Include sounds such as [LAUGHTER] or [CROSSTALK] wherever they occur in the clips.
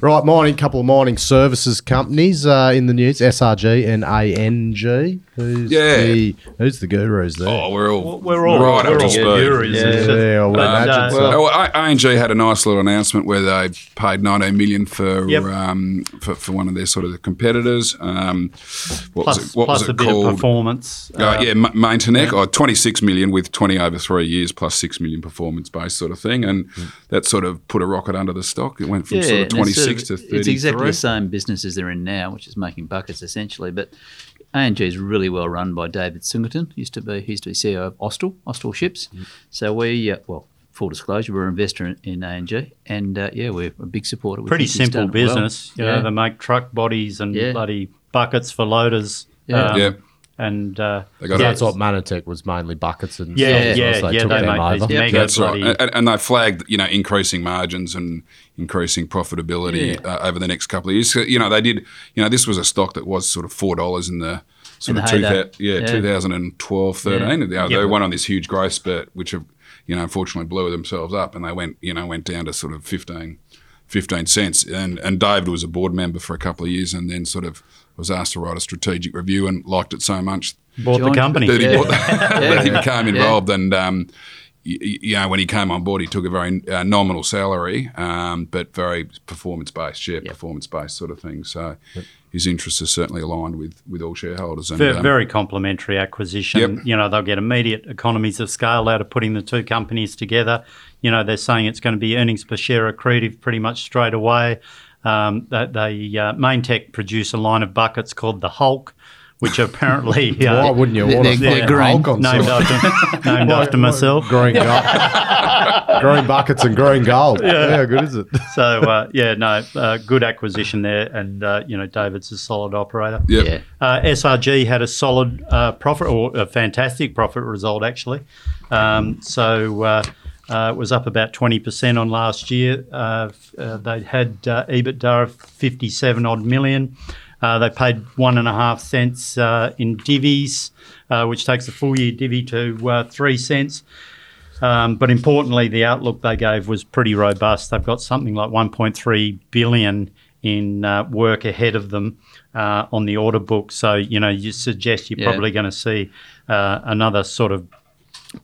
Right, mining, couple of mining services companies uh, in the news: SRG and ANG. Who's Yeah. the who's the gurus there? Oh, we're all We're all right we're up to all speed. gurus. yeah, It's just- I would but, imagine uh, so. Oh, I- had a nice little announcement where they paid 19 million for Yep. um, for, for one of their sort of competitors. Um, what plus, was it? What plus was a it bit of called? performance. Uh, yeah, Ma- Mainetec, or 26 million with 20 over three years plus 6 million performance based sort of thing. And that sort of put a rocket under the stock. It went from sort of 26 sort of- to 33. It's exactly the same business as they're in now, which is making buckets essentially. But ANG is really well run by David Singleton. Used to be he used to be CEO of Austal, Austal Ships. So we, uh, well, full disclosure, we're an investor in, in ANG, and uh, yeah, we're a big supporter. We Pretty simple done it well. business. You yeah. know, they make truck bodies and Yeah. bloody buckets for loaders. Yeah. Yeah. And uh, They got yeah, That's what Mainetec was mainly buckets and Yeah, stuff, yeah, so yeah, took they them these over. mega- That's right, and, and they flagged, you know, increasing margins and increasing profitability uh, over the next couple of years. So, you know, they did. You know, this was a stock that was sort of four dollars in the sort In of the two, heyday. yeah, Yeah. 2012, 13. You know, They Yep. went on this huge growth spurt, which have, you know, unfortunately blew themselves up, and they went, you know, went down to sort of 15, 15 cents. And and David was a board member for a couple of years, and then sort of was asked to write a strategic review and liked it so much bought the company. that he, Yeah. bought- [LAUGHS] that he became Yeah. involved. And um, y- y- you know, when he came on board, he took a very uh, nominal salary, um, but very performance based, share performance based sort of thing. So his interests are certainly aligned with with all shareholders. And Very, um, very complementary acquisition. Yep. You know, they'll get immediate economies of scale out of putting the two companies together. You know, they're saying it's going to be earnings per share accretive pretty much straight away. Um, they they uh, Mainetec produce a line of buckets called the Hulk, which apparently [LAUGHS] uh, Why wouldn't you They're- want to they're fucking green. Hulk on named site? after [LAUGHS] named Why- after why- myself. Green gold. [LAUGHS] green buckets and green gold. Yeah. How good is it? So uh, yeah, no, uh, good acquisition there, and uh, you know David's a solid operator. Yep. Yeah. Uh, SRG had a solid uh, profit or a fantastic profit result actually. Um, so uh, uh, it was up about twenty percent on last year. Uh, f- uh, they had uh, EBITDA of fifty-seven odd million. Uh, they paid one and a half cents uh, in divvies, uh, which takes the full year divvy to uh, three cents. Um, but importantly, the outlook they gave was pretty robust. They've got something like 1.3 billion in uh, work ahead of them uh, on the order book. So you know, you suggest you're Yeah. probably going to see uh, another sort of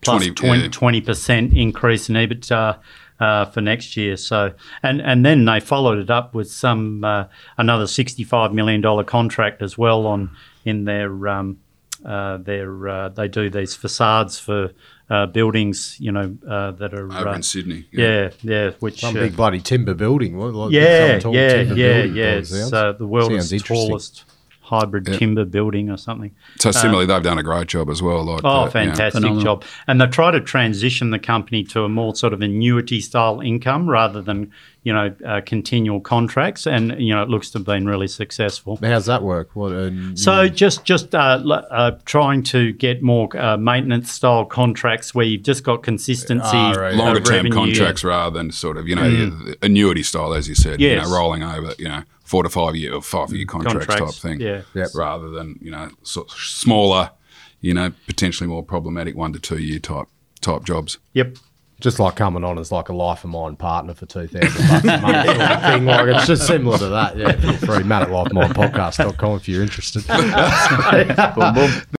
plus 20, 20 yeah. percent increase in EBITDA. Uh, for next year, so and and then they followed it up with some uh, another sixty-five million dollar contract as well on in their um, uh, their uh, they do these facades for uh, buildings, you know, uh, that are over uh, in Sydney. yeah, yeah, which Some uh, big bloody timber building. What- like yeah, yeah, timber yeah, building yeah. by the It's sounds. uh, the world's tallest hybrid Yeah. timber building or something. So um, similarly, they've done a great job as well. Like Oh, that, you know. fantastic job! And they try to transition the company to a more sort of annuity style income rather than you know uh, continual contracts, and you know it looks to have been really successful. How's that work? What? And So just just uh, uh, trying to get more uh, maintenance style contracts where you've just got consistency, Ah, right. longer term revenue. contracts rather than sort of you know annuity style, as you said. Yes. You know, rolling over, you know, four to five year or five year contracts, Contracts, type thing. yeah. Yep. Rather than you know sort of smaller, you know, potentially more problematic one to two year type type jobs. Yep. Just like coming on as like a life of mine partner for two thousand bucks a month thing. Like it's just similar to that. Yeah, free. Matt at lifemindpodcast.com if you're interested. [LAUGHS]